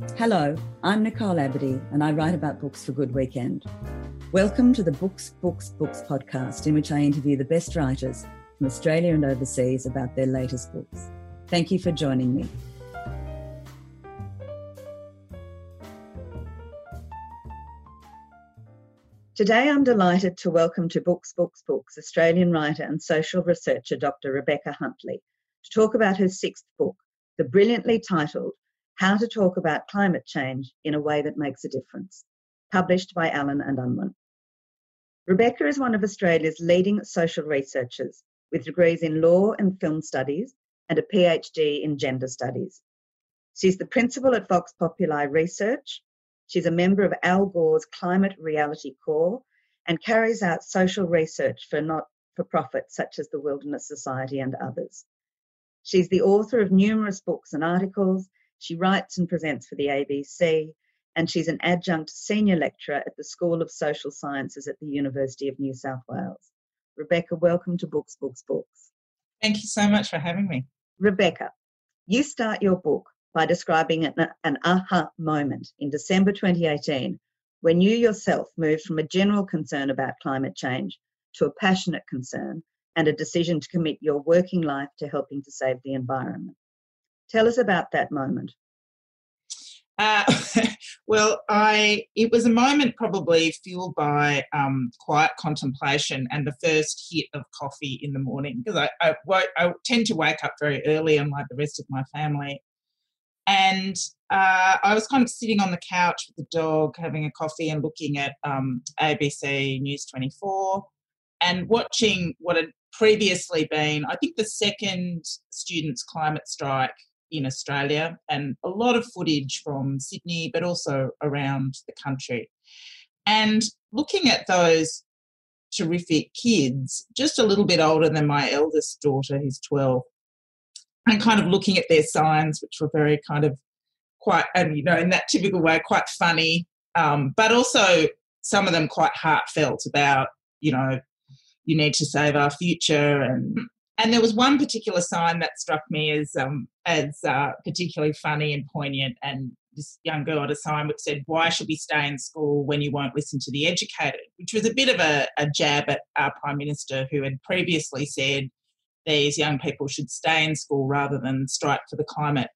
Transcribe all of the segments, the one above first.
Hello, I'm Nicole Abadee, and I write about books for Good Weekend. Welcome to the Books, Books, Books podcast, in which I interview the best writers from Australia and overseas about their latest books. Thank you for joining me. Today, I'm delighted to welcome to Books, Books, Books Australian writer and social researcher Dr. Rebecca Huntley to talk about her sixth book, the brilliantly titled How to Talk About Climate Change in a Way That Makes a Difference, published by Allen and Unwin. Rebecca is one of Australia's leading social researchers with degrees in law and film studies and a PhD in gender studies. She's the principal at Vox Populi Research She's a member of Al Gore's Climate Reality Corps and carries out social research for not for profits such as the Wilderness Society and others. She's the author of numerous books and articles. She writes and presents for the ABC, and she's an adjunct senior lecturer at the School of Social Sciences at the University of New South Wales. Rebecca, welcome to Books, Books, Books. Thank you so much for having me. Rebecca, you start your book by describing an, an aha moment in December 2018 when you yourself moved from a general concern about climate change to a passionate concern and a decision to commit your working life to helping to save the environment. Tell us about that moment. Uh, well, I it was a moment probably fueled by um, quiet contemplation and the first hit of coffee in the morning because I, I, I, tend to wake up very early, unlike the rest of my family. And uh, I was kind of sitting on the couch with the dog, having a coffee and looking at um, ABC News 24 and watching what had previously been, I think, the second students' climate strike in Australia, and a lot of footage from Sydney, but also around the country. And looking at those terrific kids, just a little bit older than my eldest daughter, who's 12, and kind of looking at their signs, which were very kind of quite, and you know, in that typical way, quite funny, um, but also some of them quite heartfelt about, you know, you need to save our future and and there was one particular sign that struck me as um, as uh, particularly funny and poignant and this young girl had a sign which said why should we stay in school when you won't listen to the educated which was a bit of a, a jab at our prime minister who had previously said these young people should stay in school rather than strike for the climate.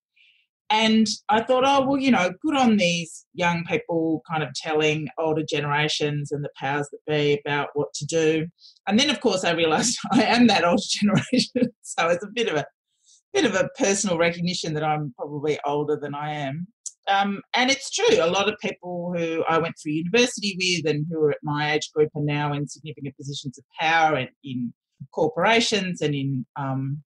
And I thought, oh, well, you know, good on these young people kind of telling older generations and the powers that be about what to do. And then, of course, I realised I am that older generation. so it's a bit of a bit of a personal recognition that I'm probably older than I am. Um, and it's true, a lot of people who I went through university with and who are at my age group are now in significant positions of power and in corporations and in um,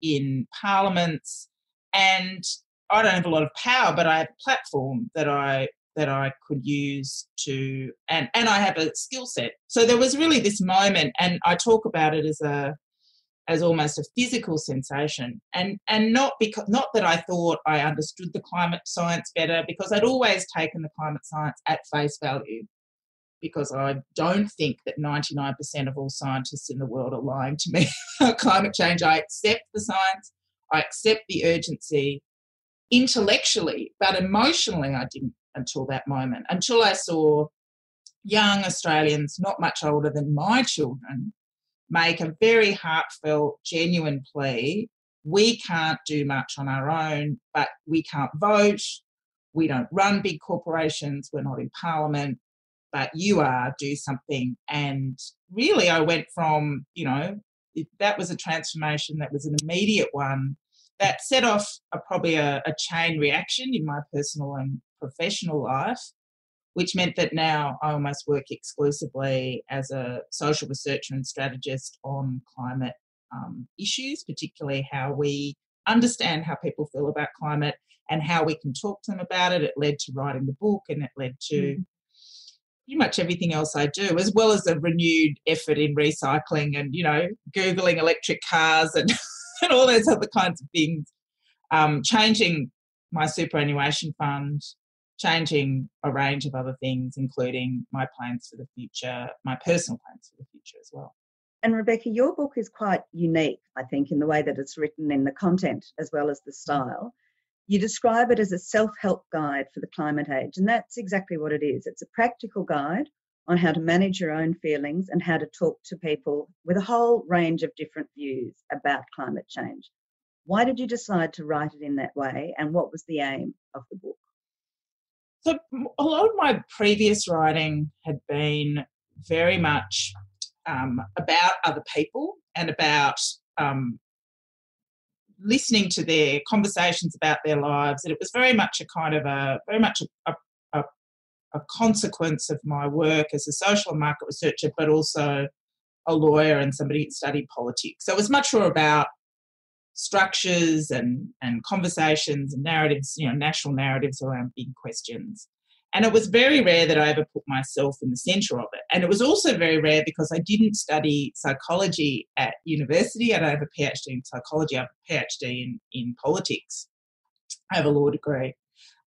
in parliaments. And I don't have a lot of power, but I have a platform that I that I could use to and and I have a skill set. So there was really this moment, and I talk about it as a as almost a physical sensation and and not because not that I thought I understood the climate science better because I'd always taken the climate science at face value because I don't think that 99% of all scientists in the world are lying to me about climate change. I accept the science, I accept the urgency intellectually, but emotionally, I didn't until that moment, until I saw young Australians, not much older than my children, make a very heartfelt, genuine plea. We can't do much on our own, but we can't vote. We don't run big corporations. We're not in parliament but you are, do something. And really, I went from, you know, that was a transformation that was an immediate one that set off a, probably a, a chain reaction in my personal and professional life, which meant that now I almost work exclusively as a social researcher and strategist on climate um, issues, particularly how we understand how people feel about climate and how we can talk to them about it. It led to writing the book and it led to mm pretty much everything else I do, as well as a renewed effort in recycling and, you know, Googling electric cars and, and all those other kinds of things. Um, changing my superannuation fund, changing a range of other things, including my plans for the future, my personal plans for the future as well. And Rebecca, your book is quite unique, I think, in the way that it's written in the content as well as the style You describe it as a self help guide for the climate age, and that's exactly what it is. It's a practical guide on how to manage your own feelings and how to talk to people with a whole range of different views about climate change. Why did you decide to write it in that way, and what was the aim of the book? So, a lot of my previous writing had been very much um, about other people and about um, listening to their conversations about their lives. And it was very much a kind of a, very much a, a, a consequence of my work as a social market researcher, but also a lawyer and somebody who studied politics. So it was much more about structures and, and conversations and narratives, you know, national narratives around big questions. And it was very rare that I ever put myself in the centre of it. And it was also very rare because I didn't study psychology at university. I don't have a PhD in psychology, I have a PhD in, in politics. I have a law degree.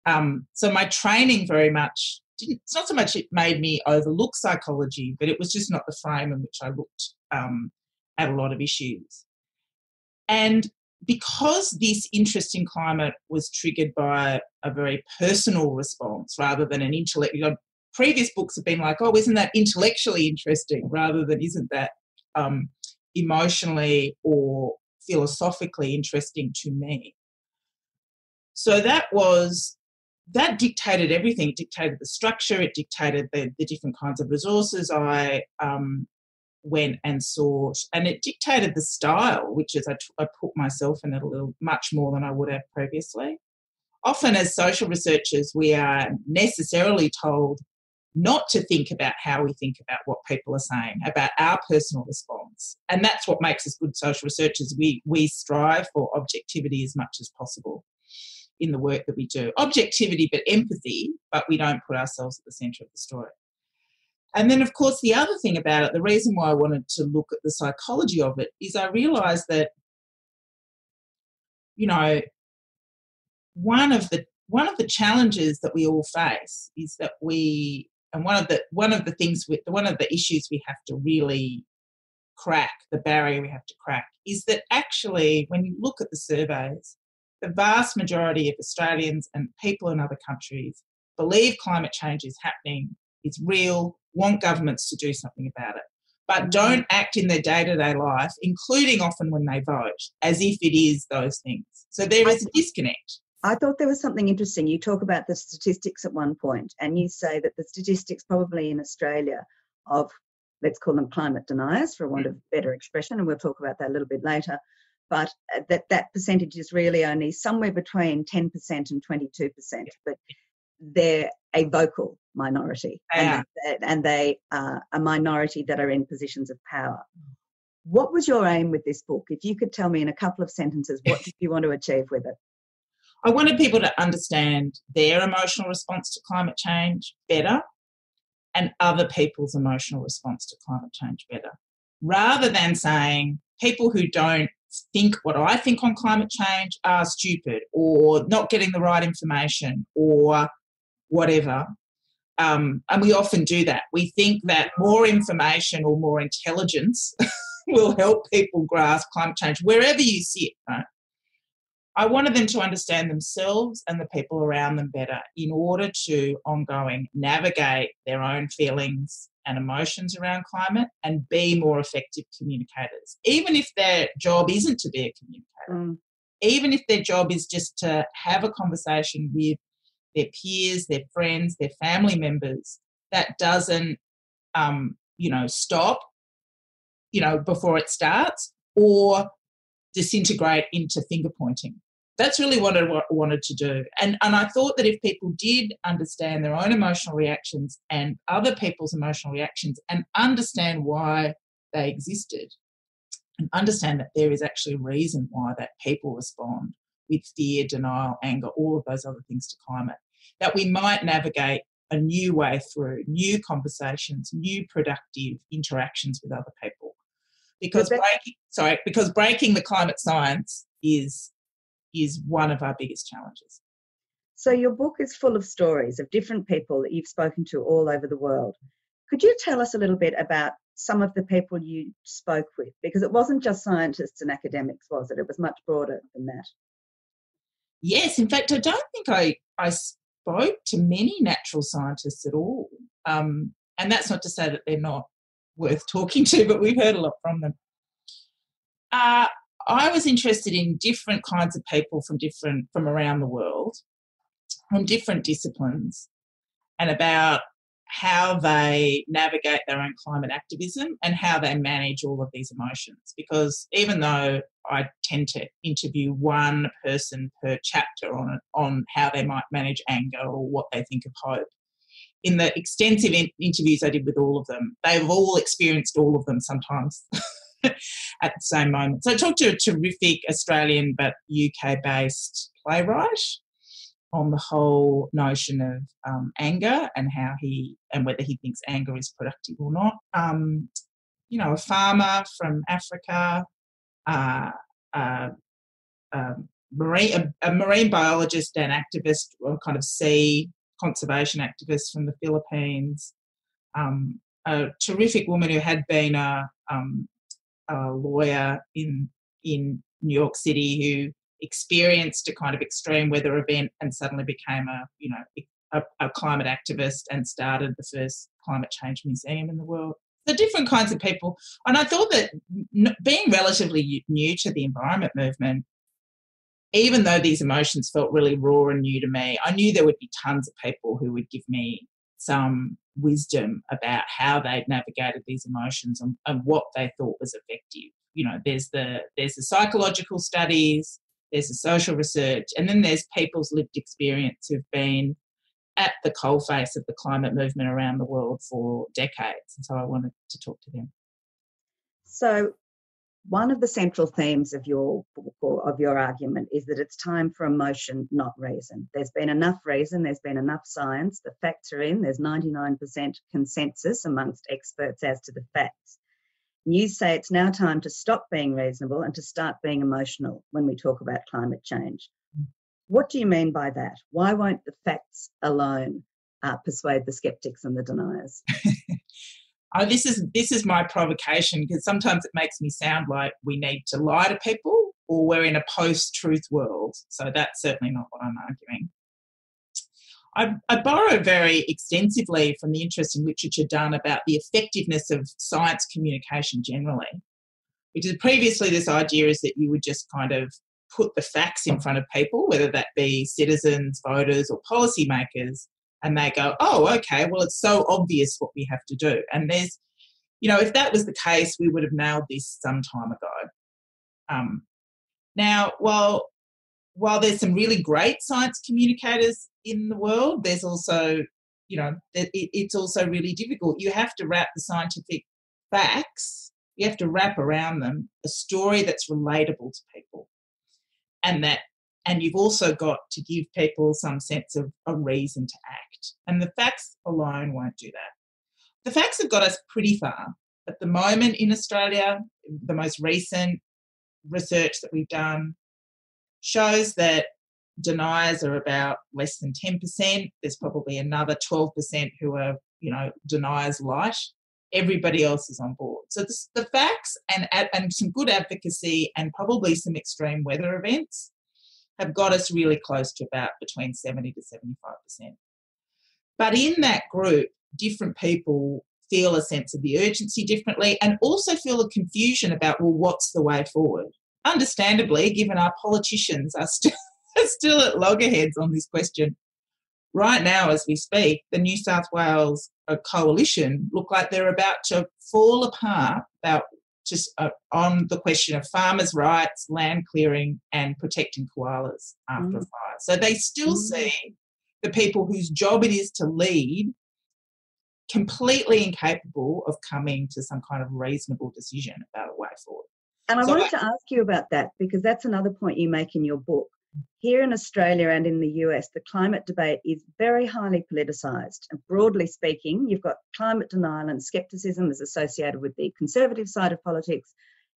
Um, so my training very much it's not so much it made me overlook psychology, but it was just not the frame in which I looked um, at a lot of issues. And because this interest in climate was triggered by a very personal response rather than an intellect, you know, previous books have been like, oh, isn't that intellectually interesting rather than isn't that um, emotionally or philosophically interesting to me. So that was that dictated everything. It dictated the structure. It dictated the, the different kinds of resources I um, went and sought, and it dictated the style, which is I, t- I put myself in it a little much more than I would have previously. Often, as social researchers, we are necessarily told not to think about how we think about what people are saying, about our personal response. And that's what makes us good social researchers. We, we strive for objectivity as much as possible in the work that we do. Objectivity, but empathy, but we don't put ourselves at the centre of the story. And then, of course, the other thing about it, the reason why I wanted to look at the psychology of it is I realised that, you know, one of the one of the challenges that we all face is that we, and one of the one of the things with one of the issues we have to really crack, the barrier we have to crack, is that actually, when you look at the surveys, the vast majority of Australians and people in other countries believe climate change is happening, it's real, want governments to do something about it, but mm-hmm. don't act in their day to day life, including often when they vote, as if it is those things. So there is a disconnect. I thought there was something interesting. You talk about the statistics at one point, and you say that the statistics probably in Australia of, let's call them climate deniers, for want of better expression, and we'll talk about that a little bit later, but uh, that that percentage is really only somewhere between 10% and 22%. But they're a vocal minority and, and they are a minority that are in positions of power. What was your aim with this book? If you could tell me in a couple of sentences, what did you want to achieve with it? I wanted people to understand their emotional response to climate change better and other people's emotional response to climate change better. Rather than saying people who don't think what I think on climate change are stupid or not getting the right information or whatever. Um, and we often do that. We think that more information or more intelligence will help people grasp climate change wherever you sit. Right? I wanted them to understand themselves and the people around them better in order to ongoing navigate their own feelings and emotions around climate and be more effective communicators, even if their job isn't to be a communicator. Mm. Even if their job is just to have a conversation with their peers, their friends, their family members, that doesn't, um, you know, stop, you know, before it starts or disintegrate into finger pointing. That's really what I wanted to do. And, and I thought that if people did understand their own emotional reactions and other people's emotional reactions and understand why they existed, and understand that there is actually a reason why that people respond with fear, denial, anger, all of those other things to climate, that we might navigate a new way through, new conversations, new productive interactions with other people. Because breaking, sorry, because breaking the climate science is is one of our biggest challenges. So your book is full of stories of different people that you've spoken to all over the world. Could you tell us a little bit about some of the people you spoke with? Because it wasn't just scientists and academics, was it? It was much broader than that. yes, in fact, I don't think I, I spoke to many natural scientists at all. Um, and that's not to say that they're not worth talking to, but we've heard a lot from them. Uh, I was interested in different kinds of people from different from around the world, from different disciplines, and about how they navigate their own climate activism and how they manage all of these emotions. Because even though I tend to interview one person per chapter on on how they might manage anger or what they think of hope, in the extensive in- interviews I did with all of them, they've all experienced all of them sometimes. at the same moment. So I talked to a terrific Australian but UK based playwright on the whole notion of um, anger and how he and whether he thinks anger is productive or not. Um, you know, a farmer from Africa, uh, uh, uh, marine, a, a, marine biologist and activist, or kind of sea conservation activist from the Philippines, um, a terrific woman who had been a, um, a lawyer in in New York City who experienced a kind of extreme weather event and suddenly became a you know a, a, climate activist and started the first climate change museum in the world. The different kinds of people. And i thought that being relatively new to the environment movement even though these emotions felt really raw and new to me i knew there would be tons of people who would give me some wisdom about how they'd navigated these emotions and, and what they thought was effective you know there's the there's the psychological studies there's the social research, and then there's people's lived experience who've been at the coalface of the climate movement around the world for decades. And so I wanted to talk to them. So, one of the central themes of your book or of your argument is that it's time for emotion, not reason. There's been enough reason, there's been enough science, the facts are in, there's 99% consensus amongst experts as to the facts. You say it's now time to stop being reasonable and to start being emotional when we talk about climate change. What do you mean by that? Why won't the facts alone uh, persuade the skeptics and the deniers? oh, this is this is my provocation because sometimes it makes me sound like we need to lie to people or we're in a post-truth world. So that's certainly not what I'm arguing. I, I borrow very extensively from the interesting literature done about the effectiveness of science communication generally, which is previously this idea is that you would just kind of put the facts in front of people, whether that be citizens, voters, or policymakers, and they go, oh, okay, well, it's so obvious what we have to do. And there's, you know, if that was the case, we would have nailed this some time ago. Um, now, while while there's some really great science communicators in the world, there's also, you know, it, it's also really difficult. You have to wrap the scientific facts, you have to wrap around them a story that's relatable to people. And that and you've also got to give people some sense of a reason to act. And the facts alone won't do that. The facts have got us pretty far. At the moment in Australia, the most recent research that we've done shows that deniers are about less than 10%. There's probably another 12% who are, you know, deniers light. Everybody else is on board. So the facts and, and some good advocacy and probably some extreme weather events have got us really close to about between 70 to 75%. But in that group, different people feel a sense of the urgency differently and also feel a confusion about, well, what's the way forward? understandably, given our politicians are still, still at loggerheads on this question. Right now, as we speak, the New South Wales uh, coalition look like they're about to fall apart about just uh, on the question of farmers' rights, land clearing, and protecting koalas after mm. a fire. So they still mm. see the people whose job it is to lead completely incapable of coming to some kind of reasonable decision about a way forward. And I so wanted I, to ask you about that because that's another point you make in your book. Here in Australia and in the US, the climate debate is very highly politicised. And broadly speaking, you've got climate denial and scepticism is associated with the conservative side of politics,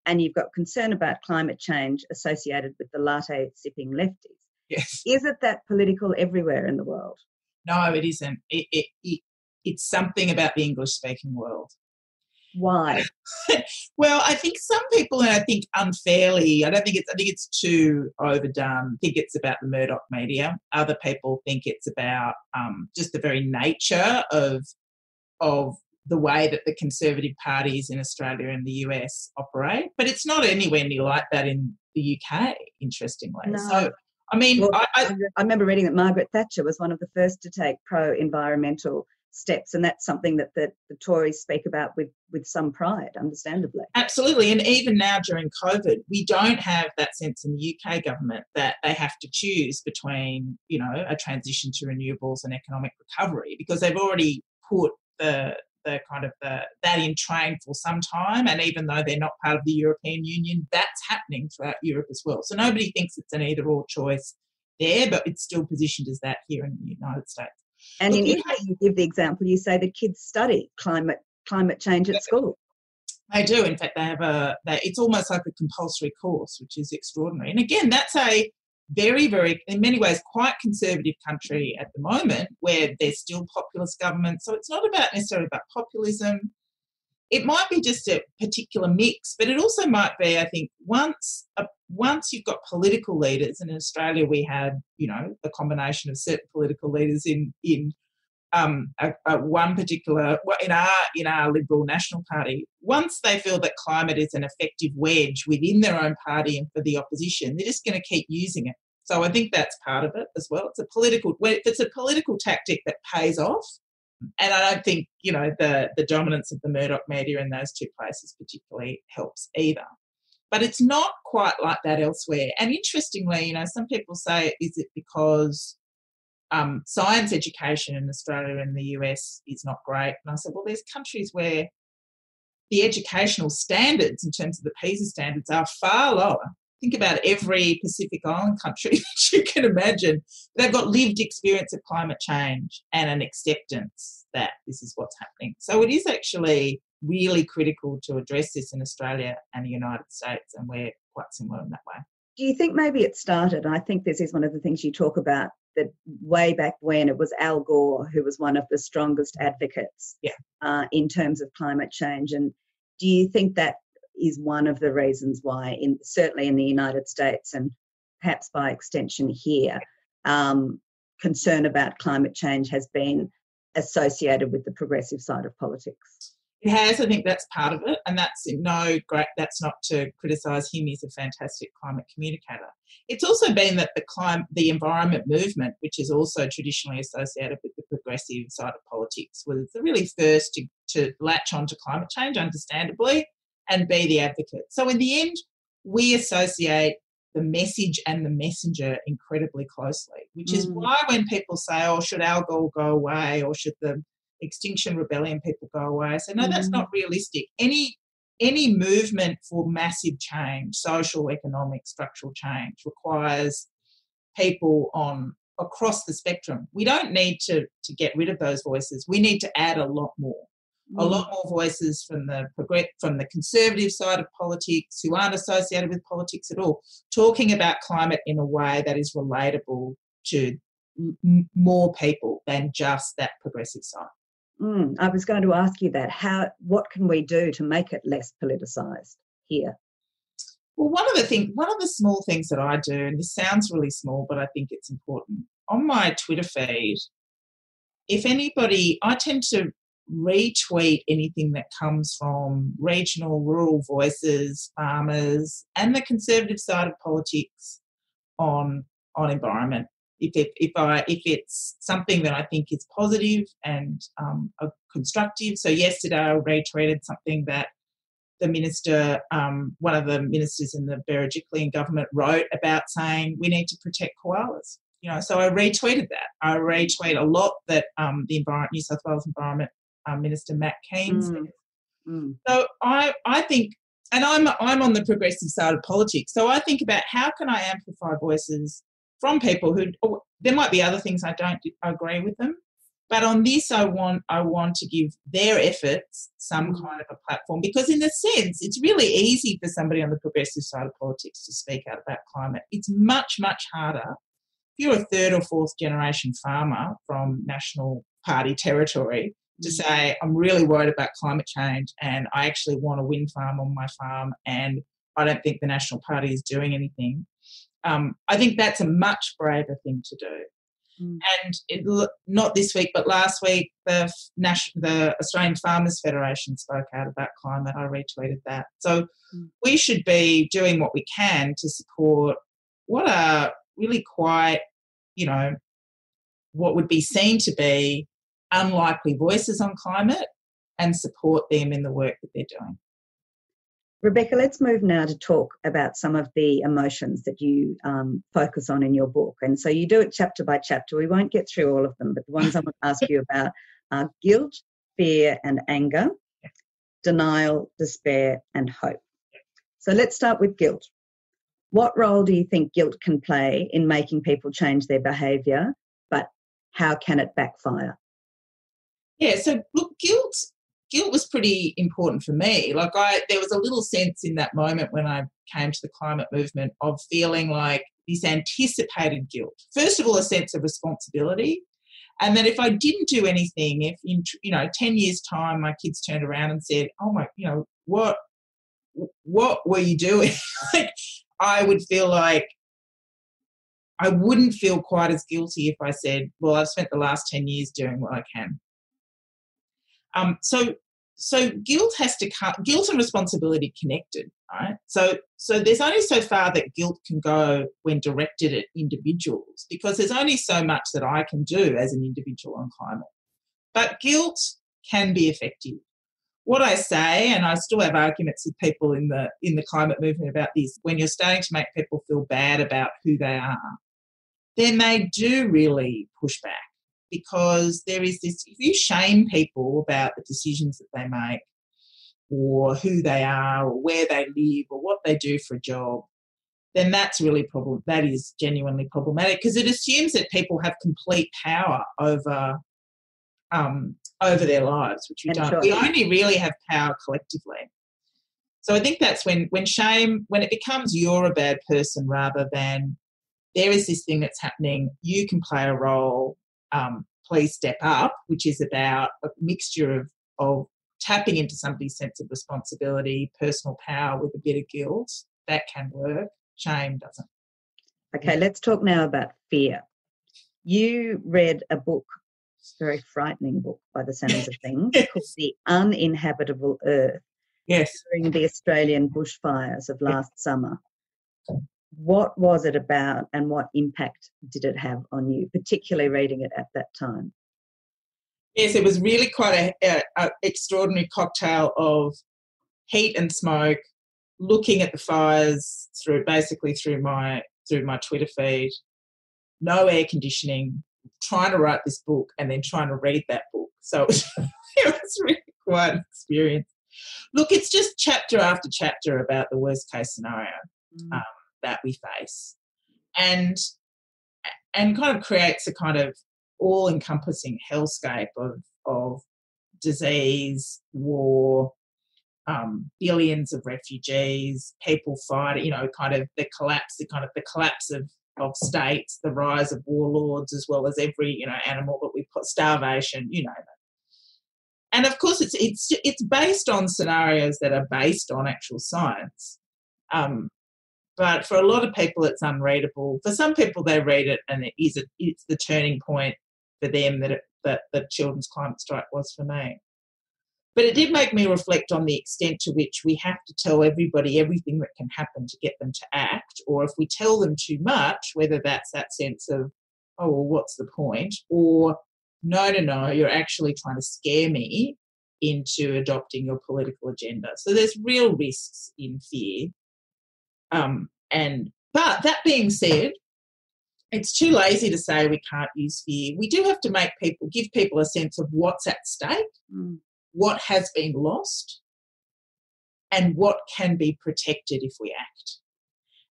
and you've got concern about climate change associated with the latte sipping lefties. Yes. Is it that political everywhere in the world? No, it isn't. It, it, it, it's something about the English speaking world. Why? well, I think some people, and I think unfairly, I don't think it's, I think it's too overdone. I think it's about the Murdoch media. Other people think it's about um, just the very nature of of the way that the conservative parties in Australia and the US operate. But it's not anywhere near like that in the UK, interestingly. No. So, I mean, well, I, I, I remember reading that Margaret Thatcher was one of the first to take pro environmental steps and that's something that the, the tories speak about with with some pride understandably. Absolutely and even now during covid we don't have that sense in the uk government that they have to choose between you know a transition to renewables and economic recovery because they've already put the the kind of the, that in train for some time and even though they're not part of the european union that's happening throughout europe as well. So nobody thinks it's an either or choice there but it's still positioned as that here in the united states and in Italy, you give the example, you say the kids study climate climate change at school. They do. In fact, they have a. They, it's almost like a compulsory course, which is extraordinary. And again, that's a very, very, in many ways, quite conservative country at the moment, where there's still populist government. So it's not about necessarily about populism it might be just a particular mix, but it also might be, I think, once a, once you've got political leaders, and in Australia we had, you know, a combination of certain political leaders in in um, a, a one particular in our in our Liberal National Party. Once they feel that climate is an effective wedge within their own party and for the opposition, they're just going to keep using it. So I think that's part of it as well. It's a political. It's a political tactic that pays off, and I don't think you know the the dominance of the Murdoch media in those two places particularly helps either. But it's not quite like that elsewhere. And interestingly, you know, some people say, is it because um, science education in Australia and the US is not great? And I said, well, there's countries where the educational standards in terms of the PISA standards are far lower think about every Pacific Island country that you can imagine. They've got lived experience of climate change and an acceptance that this is what's happening. So it is actually really critical to address this in Australia and the United States, and we're quite similar in that way. Do you think maybe it started? I think this is one of the things you talk about that way back when it was Al Gore who was one of the strongest advocates yeah. uh, in terms of climate change. And do you think that is one of the reasons why, in certainly in the United States and perhaps by extension here, um, concern about climate change has been associated with the progressive side of politics. It has. I think that's part of it, and that's no great. That's not to criticise him. He's a fantastic climate communicator. It's also been that the climate, the environment movement, which is also traditionally associated with the progressive side of politics, was the really first to, to latch onto climate change, understandably, and be the advocate. So in the end, we associate the message and the messenger incredibly closely, which is mm. why when people say, oh, should Al Gore go away or should the Extinction Rebellion people go away, I say, no, mm. that's not realistic. Any any movement for massive change, social, economic, structural change, requires people on across the spectrum. We don't need to, to get rid of those voices. We need to add a lot more a mm. lot more voices from the from the conservative side of politics who aren't associated with politics at all, talking about climate in a way that is relatable to m- more people than just that progressive side. Mm, I was going to ask you that. How? What can we do to make it less politicised here? Well, one of the things, one of the small things that I do, and this sounds really small, but I think it's important. On my Twitter feed, if anybody, I tend to retweet anything that comes from regional rural voices, farmers, and the conservative side of politics on on environment. If it, if I if it's something that I think is positive and um, constructive. So yesterday I retweeted something that the minister, um, one of the ministers in the Berejiklian government, wrote about saying we need to protect koalas. You know, so I retweeted that. I retweet a lot that um, the environment, New South Wales Environment um, Minister Matt Kean mm. mm. So I, I think, and I'm, I'm on the progressive side of politics, so I think about how can I amplify voices from people who, oh, there might be other things I don't agree with them, but on this I want, I want to give their efforts some mm. kind of a platform because in a sense, it's really easy for somebody on the progressive side of politics to speak out about climate. It's much, much harder if you're a third or fourth generation farmer from National Party territory to say, I'm really worried about climate change and I actually want a wind farm on my farm and I don't think the National Party is doing anything. Um, I think that's a much braver thing to do. Mm. And it, not this week, but last week, the National, the Australian Farmers Federation spoke out about climate. I retweeted that. So mm. we should be doing what we can to support what are really quite, you know, what would be seen to be unlikely voices on climate and support them in the work that they're doing. Rebecca, let's move now to talk about some of the emotions that you um, focus on in your book. And so you do it chapter by chapter. We won't get through all of them, but the ones I want to ask you about are guilt, fear, and anger, denial, despair, and hope. So let's start with guilt. What role do you think guilt can play in making people change their behaviour, but how can it backfire? Yeah, so look, guilt guilt was pretty important for me. Like I, there was a little sense in that moment when I came to the climate movement of feeling like this anticipated guilt. First of all, a sense of responsibility, and that if I didn't do anything, if in you know ten years' time my kids turned around and said, "Oh my, you know what, what were you doing?" like I would feel like I wouldn't feel quite as guilty if I said, "Well, I've spent the last ten years doing what I can." Um, so so guilt has to come guilt and responsibility connected right? So so there's only so far that guilt can go when directed at individuals because there's only so much that i can do as an individual on climate. But guilt can be effective. What i say and i still have arguments with people in the in the climate movement about this when you're starting to make people feel bad about who they are then they do really push back because there is this if you shame people about the decisions that they make or who they are or where they live or what they do for a job then that's really problem that is genuinely problematic because it assumes that people have complete power over um, over their lives which we don't. We only really have power collectively. So i think that's when when shame when it becomes you're a bad person rather than there is this thing that's happening you can play a role um, Please Step Up, which is about a mixture of, of tapping into somebody's sense of responsibility, personal power with a bit of guilt. That can work. Shame doesn't. Okay, let's talk now about fear. You read a book, a very frightening book by the sounds of things, called The Uninhabitable Earth. Yes. During the Australian bushfires of last summer what was it about and what impact did it have on you, particularly reading it at that time? Yes, it was really quite a, a, extraordinary cocktail of heat and smoke, looking at the fires through basically through my through my Twitter feed, no air conditioning, trying to write this book and then trying to read that book. So it was, it was really quite an experience. Look, it's just chapter after chapter about the worst case scenario. Mm. Um, that we face. And and kind of creates a kind of all encompassing hellscape of of disease war um, billions of refugees people fighting you know kind of the collapse the kind of the collapse of of states the rise of warlords as well as every you know animal that we put starvation you know. And of course it's it's it's based on scenarios that are based on actual science. Um, but for a lot of people it's unreadable. For some people they read it and it is a, it's the turning point for them that it, that the children's climate strike was for me. But it did make me reflect on the extent to which we have to tell everybody everything that can happen to get them to act, or if we tell them too much, whether that's that sense of, oh, well, what's the point? Or, no, no, no, you're actually trying to scare me into adopting your political agenda. So there's real risks in fear um, and but that being said, it's too lazy to say we can't use fear. We do have to make people give people a sense of what's at stake, mm. what has been lost, and what can be protected if we act.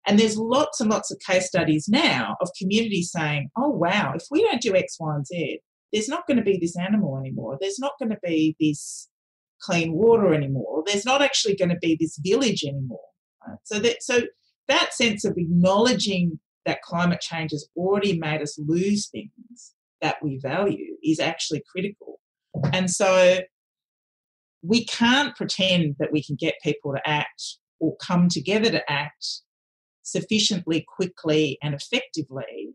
And there's lots and lots of case studies now of communities saying, oh, wow, if we don't do X, Y, and Z, there's not going to be this animal anymore. There's not going to be this clean water anymore. There's not actually going to be this village anymore. So that so that sense of acknowledging that climate change has already made us lose things that we value is actually critical. And so we can't pretend that we can get people to act or come together to act sufficiently quickly and effectively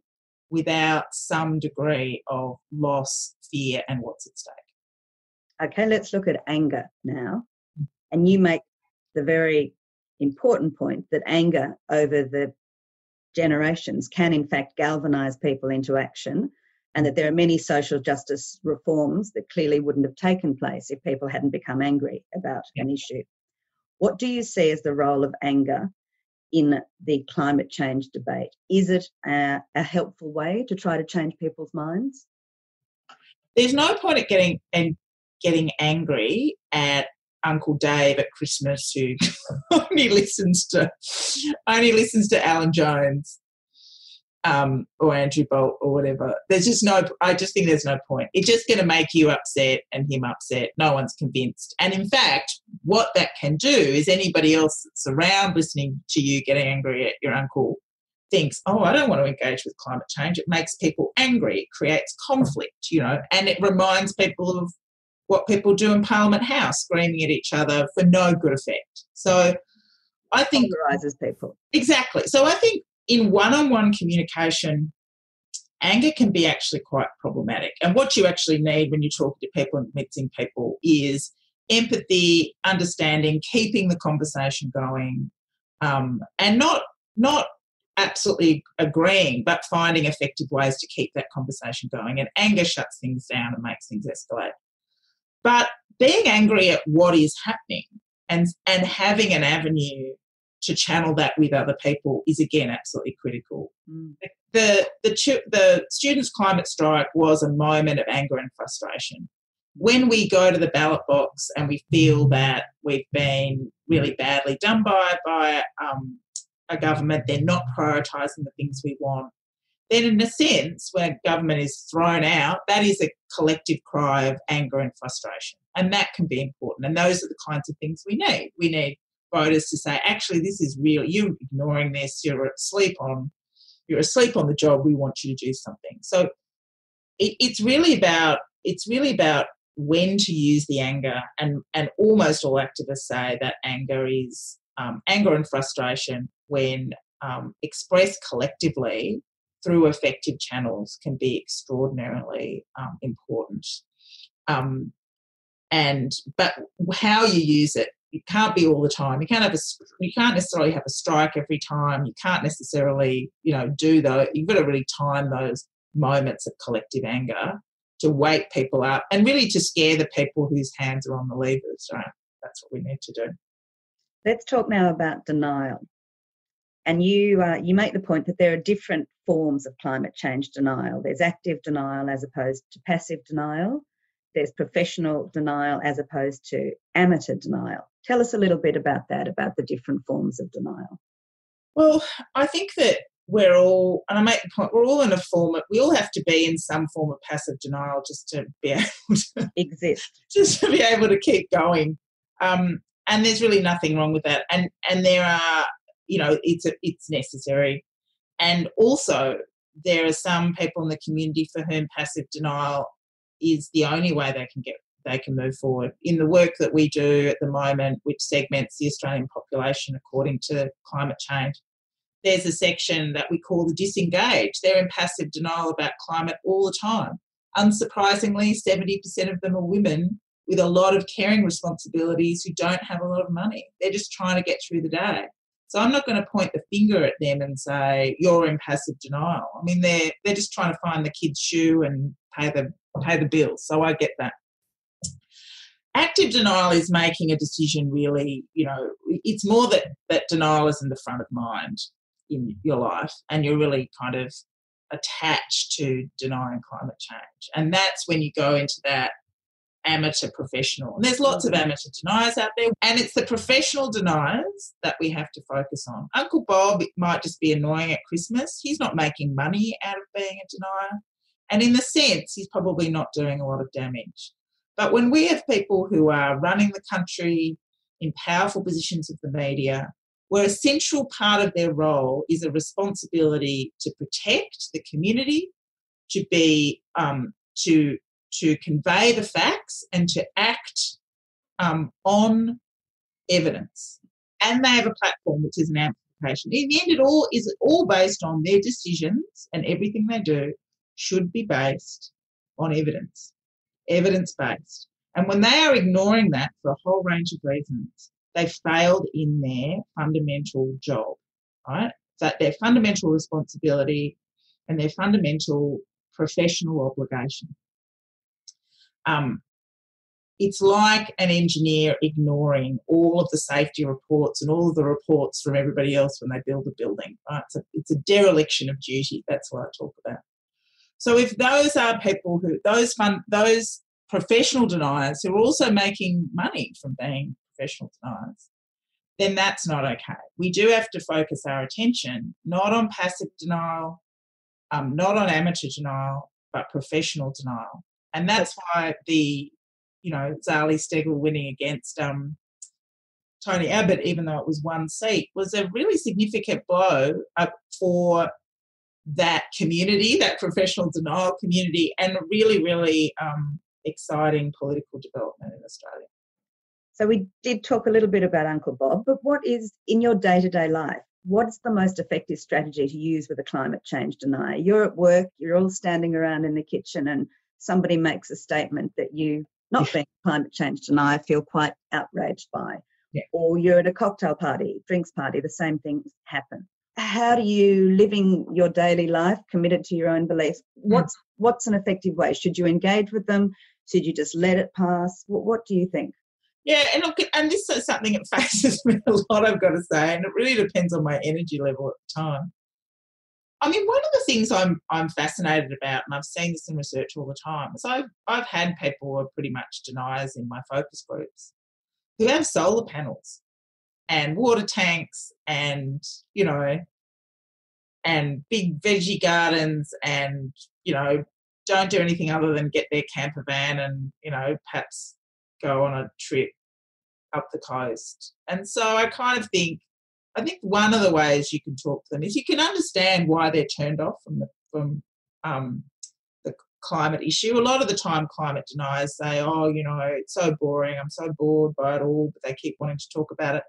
without some degree of loss, fear, and what's at stake. Okay, let's look at anger now. Mm. And you make the very important point that anger over the generations can, in fact, galvanize people into action, and that there are many social justice reforms that clearly wouldn't have taken place if people hadn't become angry about an issue. What do you see as the role of anger in the climate change debate? Is it a, a helpful way to try to change people's minds? There's no point at getting and getting angry at Uncle Dave at Christmas who only listens to only listens to Alan Jones um, or Andrew Bolt or whatever. There's just no. I just think there's no point. It's just going to make you upset and him upset. No one's convinced. And in fact, what that can do is anybody else that's around listening to you getting angry at your uncle thinks, oh, I don't want to engage with climate change. It makes people angry. It creates conflict, you know, and it reminds people of what people do in Parliament House, screaming at each other for no good effect. So I think polarizes people. Exactly. So I think in one-on-one communication, anger can be actually quite problematic. And what you actually need when you're talking to people and meeting people is empathy, understanding, keeping the conversation going, um, and not not absolutely agreeing, but finding effective ways to keep that conversation going. And anger shuts things down and makes things escalate. But being angry at what is happening and, and having an avenue to channel that with other people is again absolutely critical. Mm. The, the, the students' climate strike was a moment of anger and frustration. When we go to the ballot box and we feel that we've been really badly done by by um, a government, they're not prioritising the things we want, then in a sense, when government is thrown out, that is a collective cry of anger and frustration. And that can be important. And those are the kinds of things we need. We need voters to say, actually, this is real. You're ignoring this. You're asleep on you're asleep on the job. We want you to do something. So it, it's really about it's really about when to use the anger. And and almost all activists say that anger is um, anger and frustration when um, expressed collectively through effective channels can be extraordinarily um, important. Um, and but how you use it, it can't be all the time. You can't have a you can't necessarily have a strike every time. You can't necessarily you know do though. You've got to really time those moments of collective anger to wake people up and really to scare the people whose hands are on the levers. Right, that's what we need to do. Let's talk now about denial. And you uh, you make the point that there are different forms of climate change denial. There's active denial as opposed to passive denial. There's professional denial as opposed to amateur denial. Tell us a little bit about that, about the different forms of denial. Well, I think that we're all, and I make the point, we're all in a form of, we all have to be in some form of passive denial just to be able to exist, just to be able to keep going. Um, and there's really nothing wrong with that. And and there are you know it's a, it's necessary. And also there are some people in the community for whom passive denial is the only way they can get they can move forward. In the work that we do at the moment which segments the australian population according to climate change there's a section that we call the disengaged they're in passive denial about climate all the time. Unsurprisingly 70% of them are women with a lot of caring responsibilities who don't have a lot of money. They're just trying to get through the day so I'm not going to point the finger at them and say you're in passive denial. I mean, they're they're just trying to find the kid's shoe and pay the pay the bills. So I get that. Active denial is making a decision. Really, you know, it's more that that denial is in the front of mind in your life, and you're really kind of attached to denying climate change, and that's when you go into that amateur professional. And there's lots of amateur deniers out there, and it's the professional deniers that we have to focus on. Uncle Bob might just be annoying at Christmas. He's not making money out of being a denier. And in the sense, he's probably not doing a lot of damage. But when we have people who are running the country in powerful positions of the media, where a central part of their role is a responsibility to protect the community, to be um, to to convey the facts and to act um, on evidence. And they have a platform which is an amplification. In the end, it all is all based on their decisions, and everything they do should be based on evidence, evidence based. And when they are ignoring that for a whole range of reasons, they failed in their fundamental job, right? That their fundamental responsibility and their fundamental professional obligation. Um, it's like an engineer ignoring all of the safety reports and all of the reports from everybody else when they build a building. Right? It's a, it's a dereliction of duty. That's what I talk about. So if those are people who those fund those professional deniers who are also making money from being professional deniers, then that's not okay. We do have to focus our attention not on passive denial, um, not on amateur denial, but professional denial. And that's why the, you know, Zali Steggall winning against um, Tony Abbott, even though it was one seat, was a really significant blow for that community, that professional denial community, and really, really um, exciting political development in Australia. So we did talk a little bit about Uncle Bob, but what is in your day-to-day life? What's the most effective strategy to use with a climate change denier? You're at work, you're all standing around in the kitchen, and somebody makes a statement that you, not being a climate change denier, feel quite outraged by. Yeah. Or you're at a cocktail party, drinks party, the same things happen. How do you living your daily life committed to your own beliefs? Hmm. What's mm. what's an effective way? Should you engage with them? Should you just let it pass? What, what do you think? Yeah, and look, and this is something that faces me a lot. I've got to say, and it really depends on my energy level at the time. I mean, one of the things I'm I'm fascinated about, and I've seen this in research all the time, is I've I've had people who are pretty much deniers in my focus groups who have solar panels and water tanks and you know and big veggie gardens and you know don't do anything other than get their camper van and you know perhaps go on a trip up the coast. And so I kind of think, I think one of the ways you can talk to them is you can understand why they're turned off from the from um, the climate issue. A lot of the time, climate deniers say, "Oh, you know, it's so boring. I'm so bored by it all," but they keep wanting to talk about it.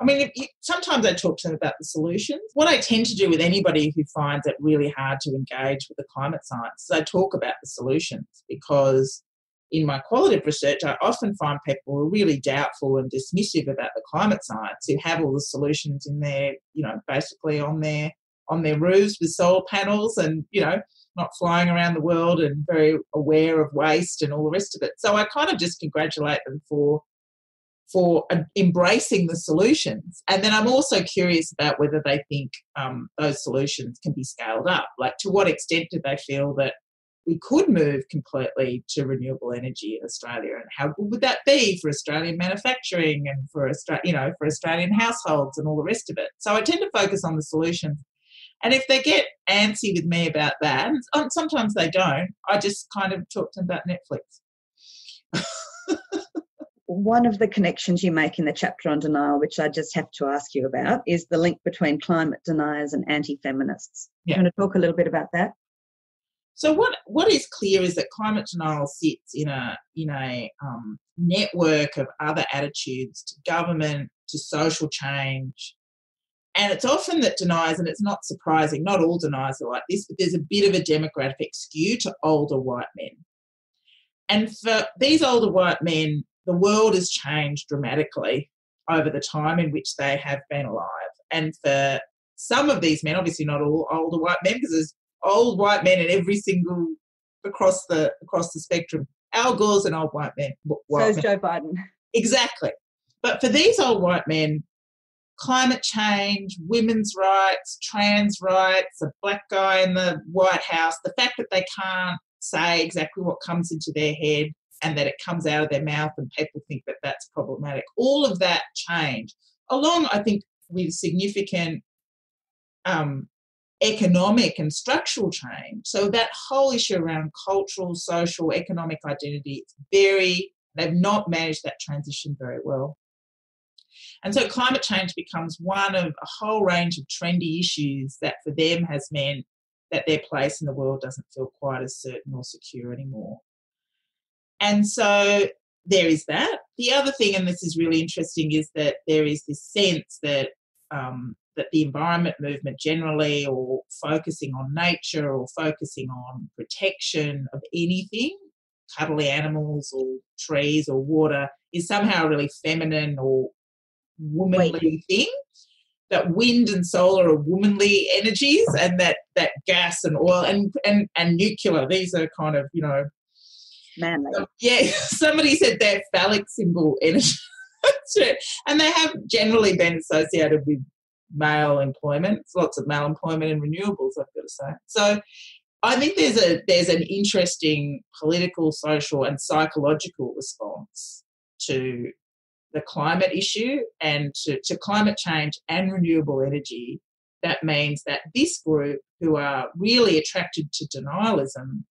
I mean, you, sometimes I talk to them about the solutions. What I tend to do with anybody who finds it really hard to engage with the climate science is I talk about the solutions because in my qualitative research, I often find people are really doubtful and dismissive about the climate science who have all the solutions in their, you know, basically on their on their roofs with solar panels and, you know, not flying around the world and very aware of waste and all the rest of it. So I kind of just congratulate them for for embracing the solutions. And then I'm also curious about whether they think um, those solutions can be scaled up. Like, to what extent do they feel that we could move completely to renewable energy in Australia, and how good would that be for Australian manufacturing and for you know, for Australian households and all the rest of it? So I tend to focus on the solutions. And if they get antsy with me about that, and sometimes they don't, I just kind of talk to them about Netflix. One of the connections you make in the chapter on denial, which I just have to ask you about, is the link between climate deniers and anti feminists. Yeah. You want to talk a little bit about that? So what what is clear is that climate denial sits in a in a um, network of other attitudes to government, to social change, and it's often that deniers, and it's not surprising, not all deniers are like this, but there's a bit of a demographic skew to older white men. And for these older white men, the world has changed dramatically over the time in which they have been alive. And for some of these men, obviously not all older white men, because there's old white men in every single across the across the spectrum. Al Gore's an old white man. White so is Joe Biden. Exactly. But for these old white men, climate change, women's rights, trans rights, a black guy in the White House, the fact that they can't say exactly what comes into their head and that it comes out of their mouth and people think that that's problematic. All of that change, along, I think, with significant um, economic and structural change. So that whole issue around cultural, social, economic identity, it's very, they've not managed that transition very well. And so climate change becomes one of a whole range of trendy issues that for them has meant that their place in the world doesn't feel quite as certain or secure anymore. and so there is that. The other thing, and this is really interesting, is that there is this sense that um, that the environment movement generally, or focusing on nature, or focusing on protection of anything, cuddly animals or trees or water, is somehow a really feminine or womanly Wait. thing. That wind and solar are womanly energies, and that that gas and oil and and and nuclear, these are kind of you know manly. yeah, somebody said they're phallic symbol energy. and they have generally been associated with male employment. It's lots of male employment in renewables, I've got to say. So I think there's a there's an interesting political, social, and psychological response to the climate issue and to, to climate change and renewable energy. That means that this group, who are really attracted to denialism,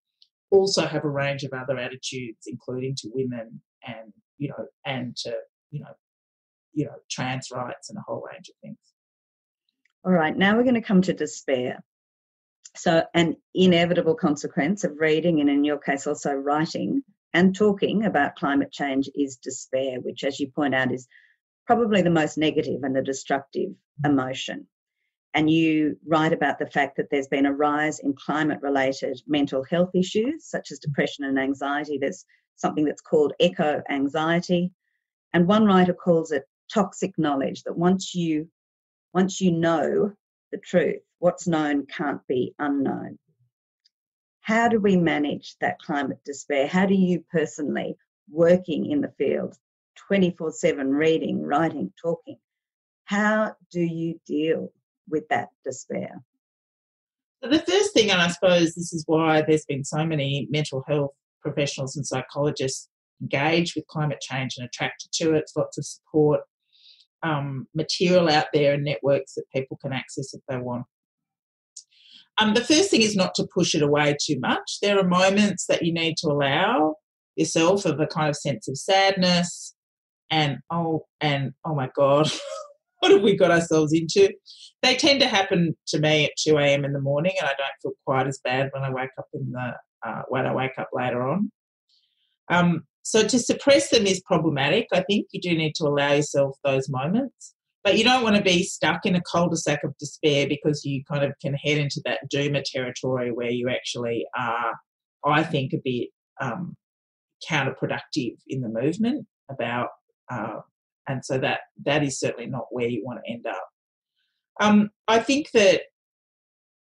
also have a range of other attitudes, including to women and you know and to you know you know trans rights and a whole range of things. All right, now we're going to come to despair. So, an inevitable consequence of reading and, in your case, also writing and talking about climate change is despair, which, as you point out, is probably the most negative and the destructive emotion and you write about the fact that there's been a rise in climate related mental health issues such as depression and anxiety. There's something that's called eco anxiety. And one writer calls it toxic knowledge that once you once you know the truth, what's known can't be unknown. How do we manage that climate despair? How do you personally, working in the field, 24 7 reading, writing, talking, how do you deal with that despair? The first thing, and I suppose this is why there's been so many mental health professionals and psychologists engaged with climate change and attracted to it, lots of support um, material out there and networks that people can access if they want. Um, the first thing is not to push it away too much. There are moments that you need to allow yourself of a kind of sense of sadness and oh and oh my god what have we got ourselves into? They tend to happen to me at 2 a.m. in the morning, and I don't feel quite as bad when I wake up in the uh, when I wake up later on. Um, so to suppress them is problematic. I think you do need to allow yourself those moments, but you don't want to be stuck in a cul-de-sac of despair because you kind of can head into that doomer territory where you actually are, I think, a bit um, counterproductive in the movement about uh, and so that that is certainly not where you want to end up. Um, I think that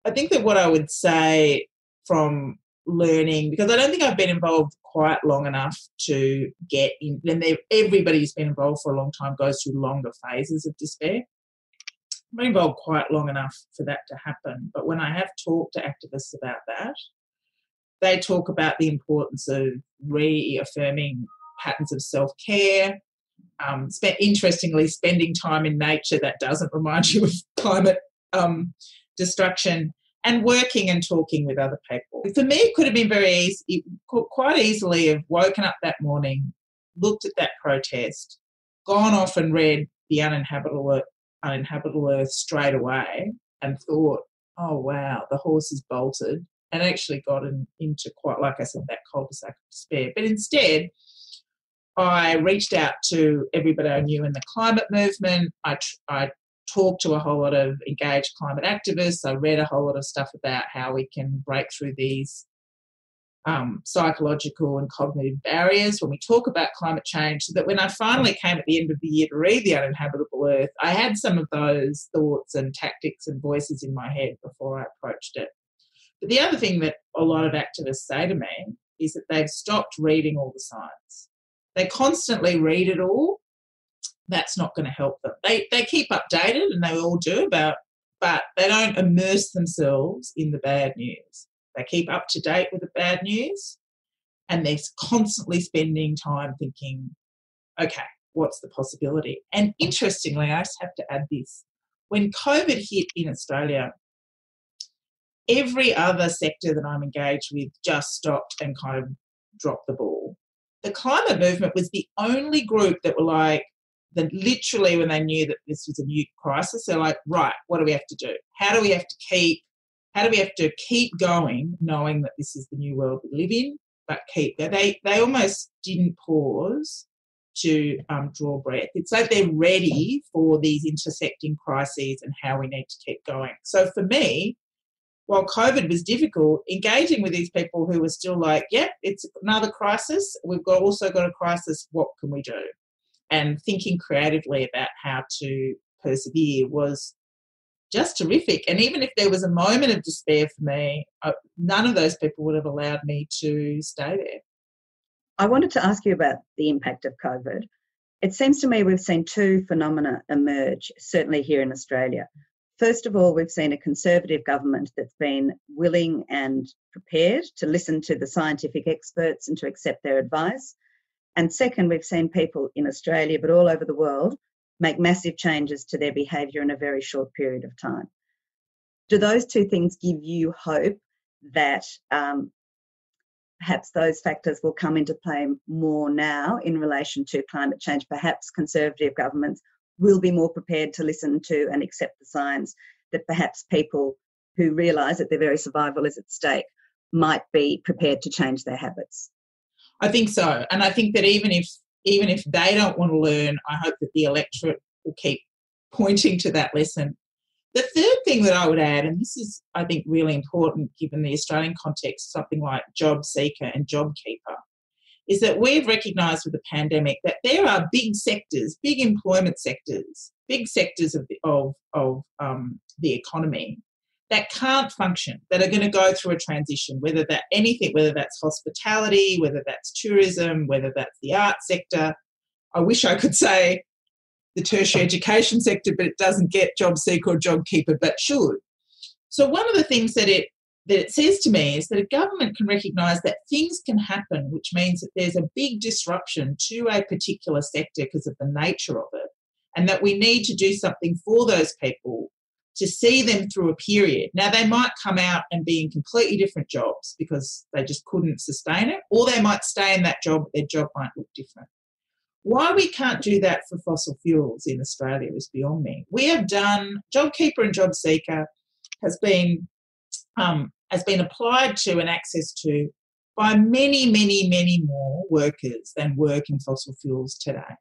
I think that what I would say from learning because I don't think I've been involved quite long enough to get in. Then everybody who's been involved for a long time goes through longer phases of despair. I'm not involved quite long enough for that to happen. But when I have talked to activists about that, they talk about the importance of reaffirming patterns of self care, um, interestingly, spending time in nature that doesn't remind you of climate um, destruction, and working and talking with other people. For me, it could have been very easy, it could quite easily have woken up that morning, looked at that protest, gone off and read The Uninhabitable, Uninhabitable Earth straight away, and thought, oh wow, the horse is bolted, and actually gotten into quite, like I said, that cul-de-sac of despair. But instead, I reached out to everybody I knew in the climate movement. I, I talked to a whole lot of engaged climate activists. I read a whole lot of stuff about how we can break through these um, psychological and cognitive barriers when we talk about climate change. So that when I finally came at the end of the year to read The Uninhabitable Earth, I had some of those thoughts and tactics and voices in my head before I approached it. But the other thing that a lot of activists say to me is that they've stopped reading all the science they constantly read it all, that's not going to help them. They they keep updated and they all do about, but they don't immerse themselves in the bad news. They keep up to date with the bad news, and they're constantly spending time thinking, okay, what's the possibility? And interestingly, I just have to add this: when COVID hit in Australia, every other sector that I'm engaged with just stopped and kind of dropped the ball the climate movement was the only group that were like, that literally when they knew that this was a new crisis, they're like, right, what do we have to do? How do we have to keep how do we have to keep going knowing that this is the new world we live in? but keep. They they almost didn't pause to um, draw breath. It's like they're ready for these intersecting crises and how we need to keep going. So for me, while COVID was difficult, engaging with these people who were still like, yep, yeah, it's another crisis. We've got also got a crisis. What can we do? And thinking creatively about how to persevere was just terrific. And even if there was a moment of despair for me, none of those people would have allowed me to stay there. I wanted to ask you about the impact of COVID. It seems to me we've seen two phenomena emerge, certainly here in Australia. First of all, we've seen a conservative government that's been willing and prepared to listen to the scientific experts and to accept their advice. And second, we've seen people in Australia, but all over the world, make massive changes to their behaviour in a very short period of time. Do those two things give you hope that um, perhaps those factors will come into play more now in relation to climate change? Perhaps conservative governments will be more prepared to listen to and accept the science that perhaps people who realise that their very survival is at stake might be prepared to change their habits. I think so, and I think that even if even if they don't want to learn, I hope that the electorate will keep pointing to that lesson. The third thing that I would add, and this is, I think, really important given the Australian context, something like job seeker and job keeper, is that we've recognised with the pandemic that there are big sectors, big employment sectors, big sectors of the, of, of um, the economy that can't function, that are going to go through a transition, whether that anything, whether that's hospitality, whether that's tourism, whether that's the art sector. I wish I could say the tertiary education sector, but it doesn't get job seeker or job keeper, but should. So one of the things that it that it says to me is that a government can recognise that things can happen, which means that there's a big disruption to a particular sector because of the nature of it, and that we need to do something for those people to see them through a period. Now, they might come out and be in completely different jobs because they just couldn't sustain it, or they might stay in that job, but their job might look different. Why we can't do that for fossil fuels in Australia is beyond me. We have done JobKeeper and JobSeeker has been um, has been applied to and access to by many, many, many more workers than work in fossil fuels today.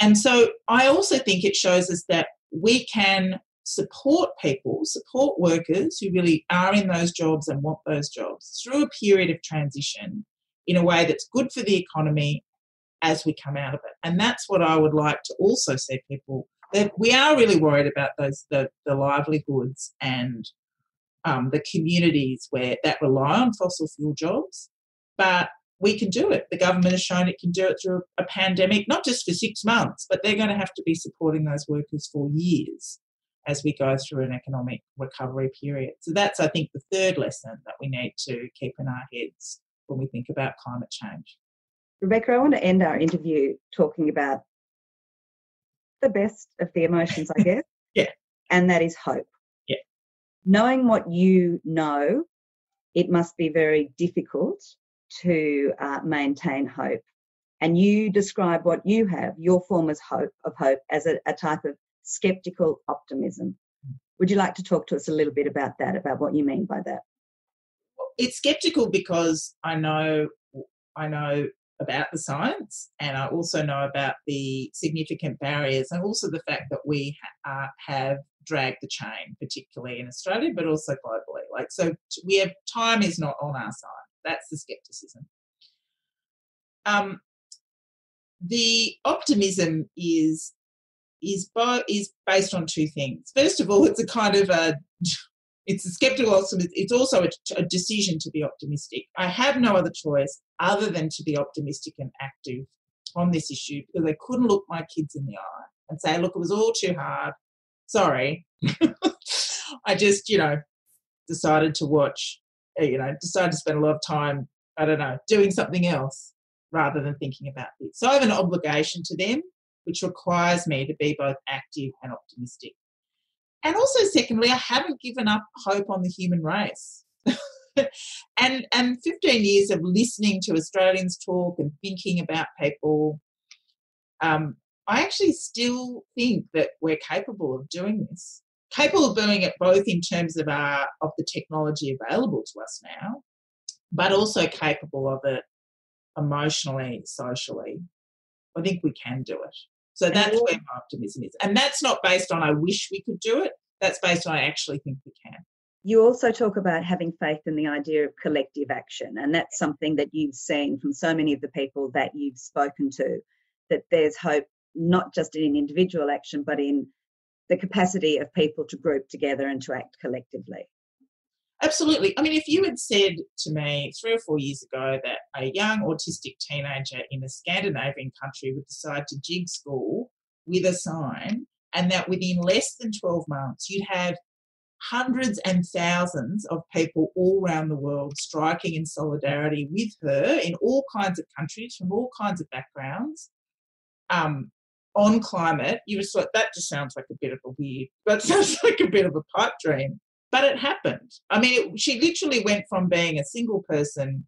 And so I also think it shows us that we can support people, support workers who really are in those jobs and want those jobs through a period of transition in a way that's good for the economy as we come out of it. And that's what I would like to also see people that we are really worried about those the, the livelihoods and um, the communities where that rely on fossil fuel jobs. But we can do it. The government has shown it can do it through a pandemic, not just for six months, but they're going to have to be supporting those workers for years as we go through an economic recovery period. So that's, I think, the third lesson that we need to keep in our heads when we think about climate change. Rebecca, I want to end our interview talking about the best of the emotions, I guess. yeah. And that is hope. Yeah. Knowing what you know, it must be very difficult to uh, maintain hope. And you describe what you have, your form as hope of hope, as a, a type of skeptical optimism. Would you like to talk to us a little bit about that, about what you mean by that? It's skeptical because I know I know about the science and I also know about the significant barriers and also the fact that we uh, have dragged the chain, particularly in Australia, but also globally. Like, so we have time is not on our side. That's the skepticism. Um, the optimism is is bo- is based on two things. First of all, it's a kind of a it's a skeptical optimism. It's also a, a, decision to be optimistic. I have no other choice other than to be optimistic and active on this issue because I couldn't look my kids in the eye and say, "Look, it was all too hard. Sorry." I just, you know, decided to watch. Uh, you know, decided to spend a lot of time. I don't know, doing something else rather than thinking about this. So I have an obligation to them which requires me to be both active and optimistic. And also, secondly, I haven't given up hope on the human race. and and 15 years of listening to Australians talk and thinking about people, um, I actually still think that we're capable of doing this. Capable of doing it both in terms of our of the technology available to us now, but also capable of it emotionally, socially. I think we can do it. So that's where my optimism is. And that's not based on I wish we could do it. That's based on I actually think we can. You also talk about having faith in the idea of collective action. And that's something that you've seen from so many of the people that you've spoken to, that there's hope not just in individual action, but in the capacity of people to group together and to act collectively. Absolutely. I mean, if you had said to me three or four years ago that a young autistic teenager in a Scandinavian country would decide to jig school with a sign, and that within less than 12 months you'd have hundreds and thousands of people all around the world striking in solidarity with her in all kinds of countries from all kinds of backgrounds um, on climate, you just thought that just sounds like a bit of a weird, that sounds like a bit of a pipe dream. But it happened. I mean, it, she literally went from being a single person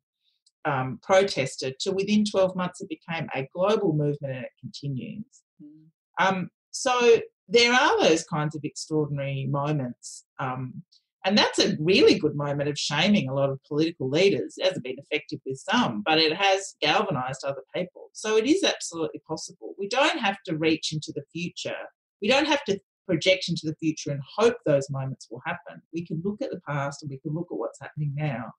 um, protester to within 12 months it became a global movement and it continues. Mm. Um, so there are those kinds of extraordinary moments. Um, and that's a really good moment of shaming a lot of political leaders. It hasn't been effective with some, but it has galvanized other people. So it is absolutely possible. We don't have to reach into the future. We don't have to project into the future and hope those moments will happen. We can look at the past and we can look at what's happening now.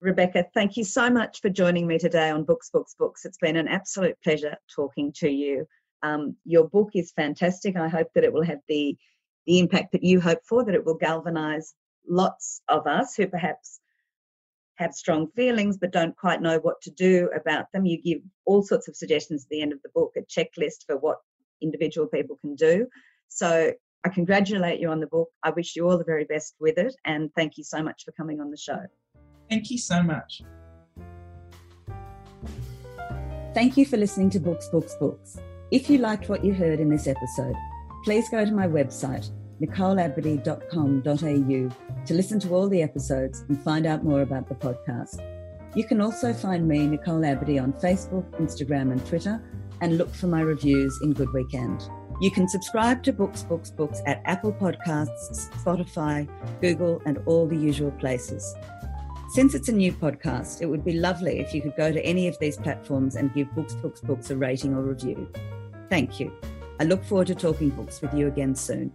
Rebecca, thank you so much for joining me today on Books, Books, Books. It's been an absolute pleasure talking to you. Um, your book is fantastic. I hope that it will have the the impact that you hope for, that it will galvanize lots of us who perhaps have strong feelings but don't quite know what to do about them. You give all sorts of suggestions at the end of the book, a checklist for what individual people can do. So I congratulate you on the book. I wish you all the very best with it. And thank you so much for coming on the show. Thank you so much. Thank you for listening to Books, Books, Books. If you liked what you heard in this episode, please go to my website, nicoleabadee.com.au, to listen to all the episodes and find out more about the podcast. You can also find me, Nicole Abadee, on Facebook, Instagram, and Twitter, and look for my reviews in Good Weekend. You can subscribe to Books, Books, Books at Apple Podcasts, Spotify, Google, and all the usual places. Since it's a new podcast, it would be lovely if you could go to any of these platforms and give Books, Books, Books a rating or review. Thank you. I look forward to talking books with you again soon.